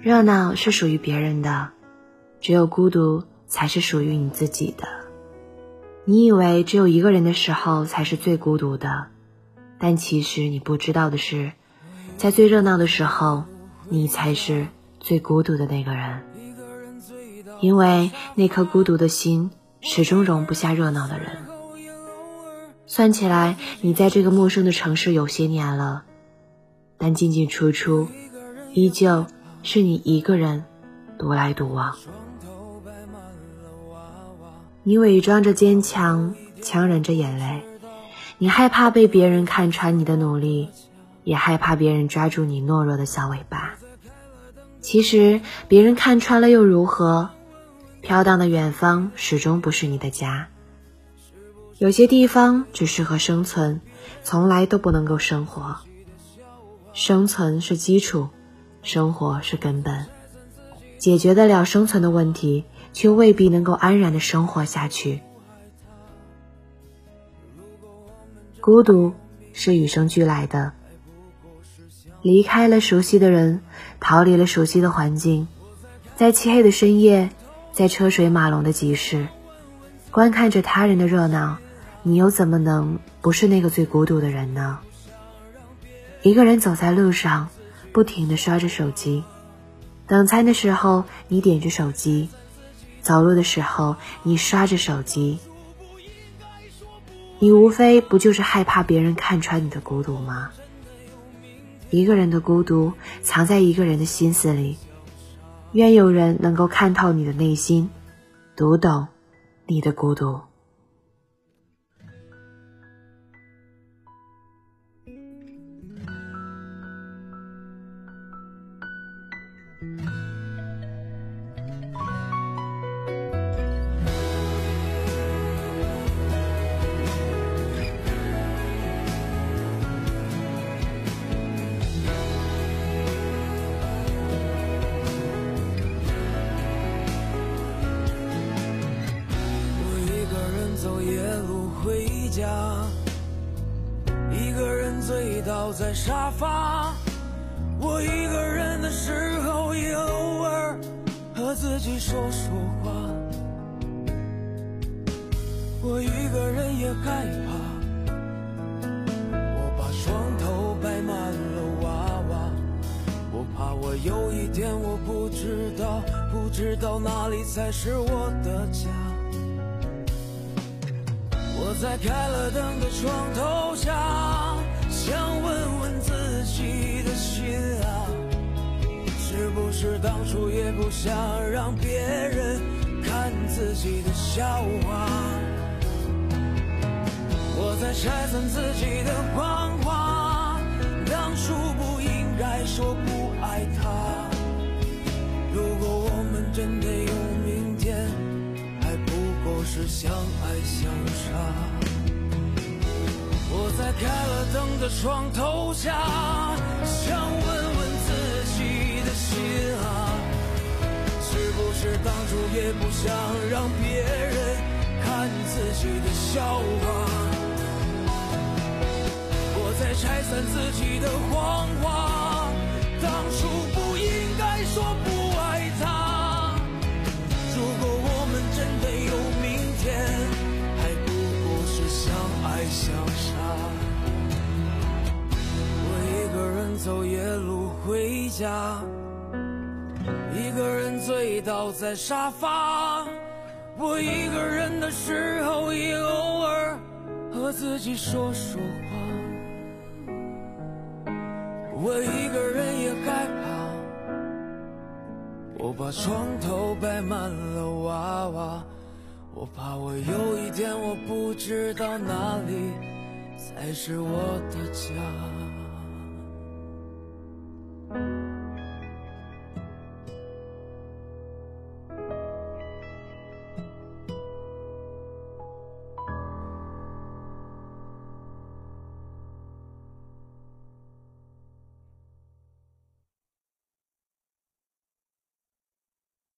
热闹是属于别人的，只有孤独才是属于你自己的。你以为只有一个人的时候才是最孤独的，但其实你不知道的是，在最热闹的时候，你才是最孤独的那个人。因为那颗孤独的心始终容不下热闹的人。算起来，你在这个陌生的城市有些年了，但进进出出，依旧。是你一个人独来独往，你伪装着坚强，强忍着眼泪，你害怕被别人看穿你的努力，也害怕别人抓住你懦弱的小尾巴。其实别人看穿了又如何？飘荡的远方始终不是你的家。有些地方只适合生存，从来都不能够生活。生存是基础。生活是根本，解决得了生存的问题，却未必能够安然的生活下去。孤独是与生俱来的，离开了熟悉的人，逃离了熟悉的环境，在漆黑的深夜，在车水马龙的集市，观看着他人的热闹，你又怎么能不是那个最孤独的人呢？一个人走在路上。不停的刷着手机，等餐的时候你点着手机，走路的时候你刷着手机，你无非不就是害怕别人看穿你的孤独吗？一个人的孤独藏在一个人的心思里，愿有人能够看透你的内心，读懂你的孤独。走夜路回家，一个人醉倒在沙发，我一个人的时候也偶尔和自己说说话。我一个人也害怕，我把床头摆满了娃娃，我怕我有一天我不知道，不知道哪里才是我的家。我在开了灯的床头下。想问问自己的心啊，是不是当初也不想让别人看自己的笑话？我在拆散自己开了灯的床头下，想问问自己的心啊，是不是当初也不想让别人看自己的笑话？我在拆散自己的谎话，当初不应该说不爱他。如果我们真的有明天，还不过是相爱相杀。家，一个人醉倒在沙发。我一个人的时候，也偶尔和自己说说话。我一个人也害怕，我把床头摆满了娃娃。我怕我有一天，我不知道哪里才是我的家。